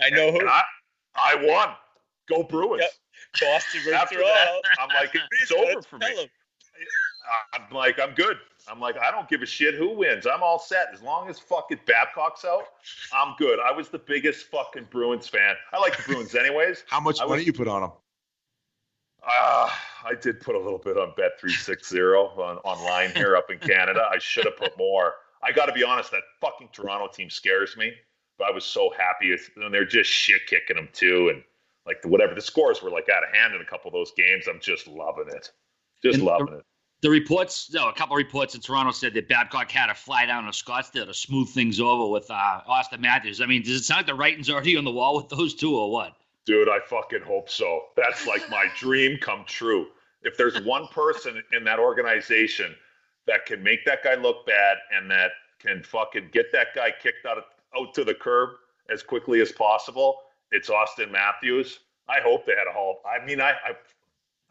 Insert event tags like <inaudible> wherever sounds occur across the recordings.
I know who. I, I won. Go Bruins. Yep. Boston versus <laughs> After Toronto. that, I'm like, it's <laughs> over for me. me. 'em. I'm like, I'm good. I'm like, I don't give a shit who wins. I'm all set. As long as fucking Babcock's out, I'm good. I was the biggest fucking Bruins fan. I like the Bruins <laughs> anyways. How much I money was- you put on them? Uh, I did put a little bit on Bet360 on, online here up in Canada. I should have put more. I got to be honest, that fucking Toronto team scares me. I was so happy. And they're just shit kicking them too. And like the, whatever the scores were like out of hand in a couple of those games. I'm just loving it. Just And the- loving it. The reports, no, a couple of reports in Toronto said that Babcock had to fly down to Scottsdale to smooth things over with uh, Auston Matthews. I mean, does it sound like the writing's already on the wall with those two, or what? Dude, I fucking hope so. That's like my <laughs> dream come true. If there's one person in that organization that can make that guy look bad and that can fucking get that guy kicked out of, out to the curb as quickly as possible, it's Auston Matthews. I hope they had a hall. I mean, I, I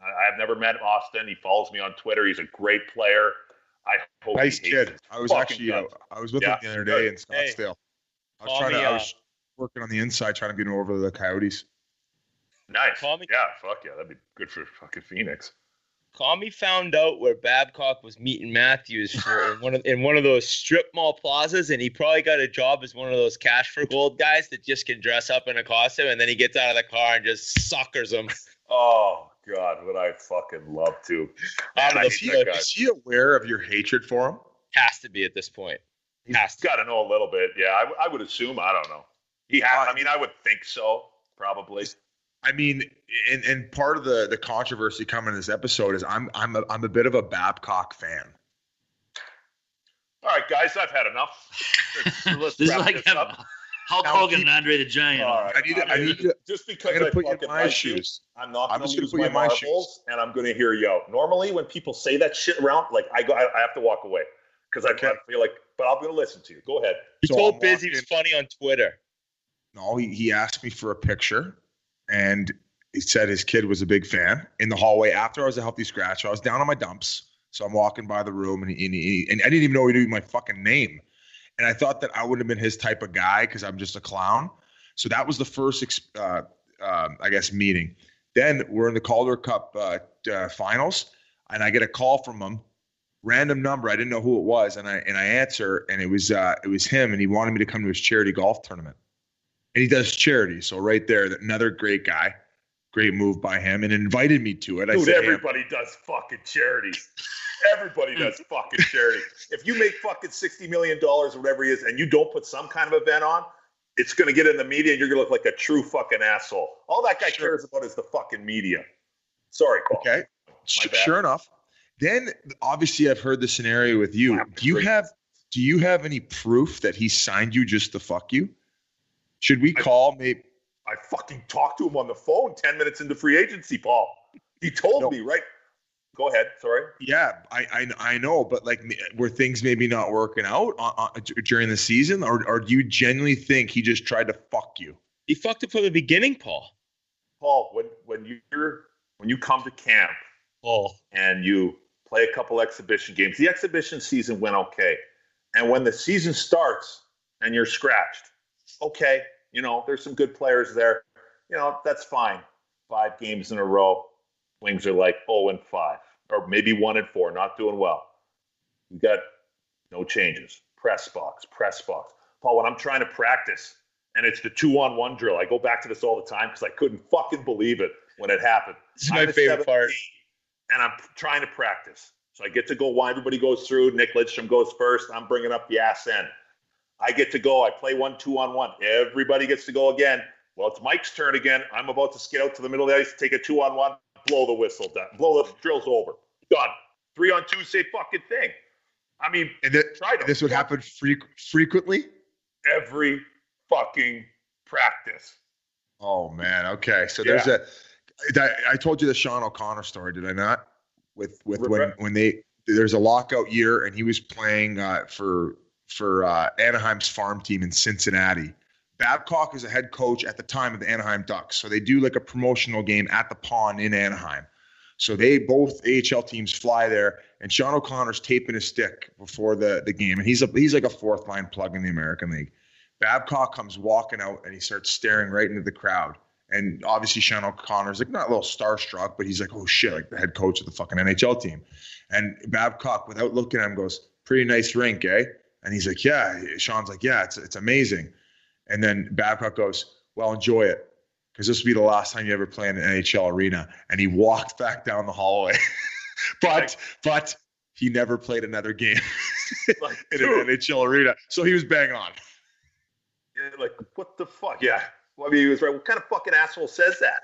I've never met Auston. He follows me on Twitter. He's a great player. I hope Nice he kid. I was actually uh. I was with Yeah, him the other day in good. Hey, Scottsdale. I was call trying to. me, I uh, was working on the inside, trying to get him over to the Coyotes. nice. Call me- Yeah, fuck yeah, that'd be good for fucking Phoenix. Comey found out where Babcock was meeting Matthews for in one of in one of those strip mall plazas, and he probably got a job as one of those cash for gold guys that just can dress up in a costume, and then he gets out of the car and just suckers him Oh God, would I fucking love to? Man, I of hate the that field. guy. Is he aware of your hatred for him? Has to be at this point. He's Has got to know a little bit. Yeah, I, I would assume. I don't know. He ha- uh, I mean, I would think so. Probably. I mean, and and part of the the controversy coming in this episode is I'm I'm a, I'm a bit of a Babcock fan. All right, guys, I've had enough. <laughs> Let's, let's this is like this up. Hulk Now, Hogan keep- and Andre the Giant. All right. I need to, I need to just because I'm gonna I put you in my like you, shoes. I'm not I'm going just to gonna lose put you in my marbles, and I'm going to hear you out. Normally, when people say that shit around, like I go, I, I have to walk away because I, Okay. I feel like. But I'm going to listen to you. Go ahead. He So told I'm Biz he was funny on Twitter. No, he, he asked me for a picture and he said his kid was a big fan in the hallway after I was a healthy scratch. I was down on my dumps. So I'm walking by the room and, he, and, he, and I didn't even know he knew my fucking name. And I thought that I wouldn't have been his type of guy because I'm just a clown. So that was the first, uh, um, I guess, meeting. Then we're in the Calder Cup uh, uh, finals and I get a call from him random number. I didn't know who it was, and I and I answer, and it was uh, it was him, and he wanted me to come to his charity golf tournament. And he does charity, so right there, another great guy, great move by him, and invited me to it. I Dude, said, "Hey, everybody does fucking charities. Everybody hmm. does fucking charity. If you make fucking sixty million dollars or whatever it is, and you don't put some kind of event on, it's gonna get in the media, and you're gonna look like a true fucking asshole. All that guy Sure. cares about is the fucking media. Sorry, Paul. okay, Sh- sure enough." Then obviously, I've heard the scenario with you. Do you Great. have do you have any proof that he signed you just to fuck you? Should we I- call maybe? I fucking talked to him on the phone ten minutes into free agency, Paul. He told No. me right. Go ahead. Sorry. Yeah, I, I I know, but like, m- were things maybe not working out uh, uh, during the season, or or do you genuinely think he just tried to fuck you? He fucked it from the beginning, Paul. Paul, when when you're when you come to camp Oh, and you play a couple exhibition games. The exhibition season went okay. And when the season starts and you're scratched, okay, you know, there's some good players there. You know, that's fine. Five games in a row. Wings are like 0 and 5, or maybe 1 and 4, not doing well. You got no changes. Press box, press box. Paul, when I'm trying to practice and it's the two on one drill, I go back to this all the time because I couldn't fucking believe it when it happened. I'm my favorite part. And I'm trying to practice. So I get to go why everybody goes through. Nick Lidstrom goes first. I'm bringing up the ass end. I get to go. I play one, two on one. Everybody gets to go again. Well, it's Mike's turn again. I'm about to skid out to the middle of the ice, take a two on one, blow the whistle down, blow the drills over. Done. Three on two, say fucking thing. I mean, And that try to this would happen freq frequently. every fucking practice. Oh man, okay. So there's a. That, I told you the Sean O'Connor story, did I not? With with when when they there's a lockout year and he was playing uh, for for uh, Anaheim's farm team in Cincinnati. Babcock is a head coach at the time of the Anaheim Ducks, so they do like a promotional game at the pond in Anaheim. So they both AHL teams fly there, and Sean O'Connor's taping his stick before the the game, and he's a he's like a fourth line plug in the American League. Babcock comes walking out and he starts staring right into the crowd. And obviously, Sean O'Connor's like not a little starstruck, but he's like, oh shit, like the head coach of the fucking NHL team. And Babcock, without looking at him, goes, pretty nice rink, eh? And he's like, yeah. Sean's like, yeah, it's, it's amazing. And then Babcock goes, well, enjoy it because this will be the last time you ever play in an NHL arena. And he walked back down the hallway. <laughs> but, but he never played another game <laughs> Like, in an dude, NHL arena. So he was bang on. yeah, like what the fuck? Yeah. Well, I mean, he was right. What kind of fucking asshole says that?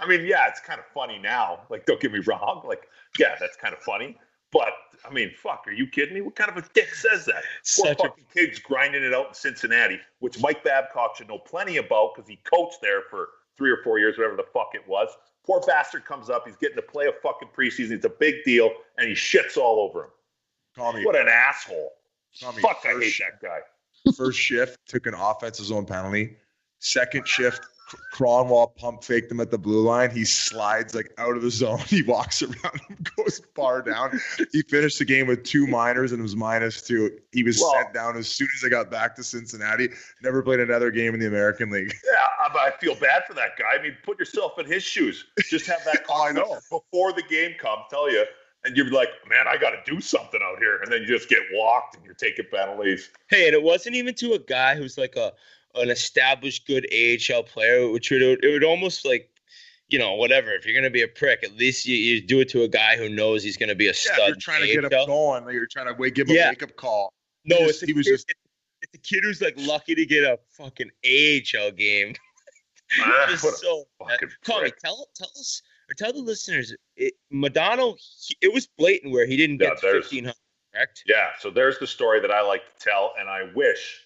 I mean, yeah, it's kind of funny now. Like, don't get me wrong. Like, yeah, that's kind of funny. But I mean, fuck, are you kidding me? What kind of a dick says that? Poor Such a fucking kid's grinding it out in Cincinnati, which Mike Babcock should know plenty about because he coached there for three or four years, whatever the fuck it was. Poor bastard comes up, he's getting to play a fucking preseason. It's a big deal, and he shits all over him. Call me. What an asshole! Call me Fuck, I hate that guy. first shift took an offensive zone penalty. Second shift, Kronwall pump faked him at the blue line. He slides like out of the zone. <laughs> He walks around and goes far down. He finished the game with two minors and was minus two. He was Well- sent down as soon as I got back to Cincinnati. Never played another game in the American League. <laughs> Yeah, I, I feel bad for that guy. I mean, put yourself in his shoes. Just have that <laughs> Oh, I know. before the game comes, tell you, and you're like, man, I got to do something out here, and then you just get walked and you're taking penalties. Hey, and it wasn't even to a guy who's like a an established good AHL player, which would it would almost like, you know, whatever. If you're gonna be a prick, at least you, you do it to a guy who knows he's gonna be a Yeah, stud. if you're trying to get him AHL. going. Like you're trying to wake, give him Yeah. a wake up call. No, He it's just- a he was kid, just- it's, it's a kid who's like lucky to get a fucking AHL game. <laughs> Ah, Just what a so fucking Tommy, prick. tell tell us or tell the listeners, it, Modano, he, it was blatant where he didn't Yeah, get there's- fifteen hundred. Correct? Yeah, so there's the story that I like to tell, and I wish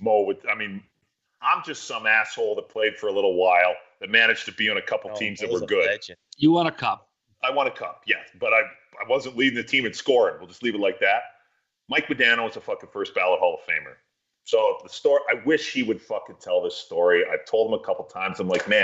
Mo would. I mean, I'm just some asshole that played for a little while that managed to be on a couple Oh, teams that were good. legend. You want a cup. I want a cup, yes, but I I wasn't leading the team in scoring. We'll just leave it like that. Mike Modano is a fucking first ballot Hall of Famer. So the story, I wish he would fucking tell this story. I've told him a couple times. I'm like, man,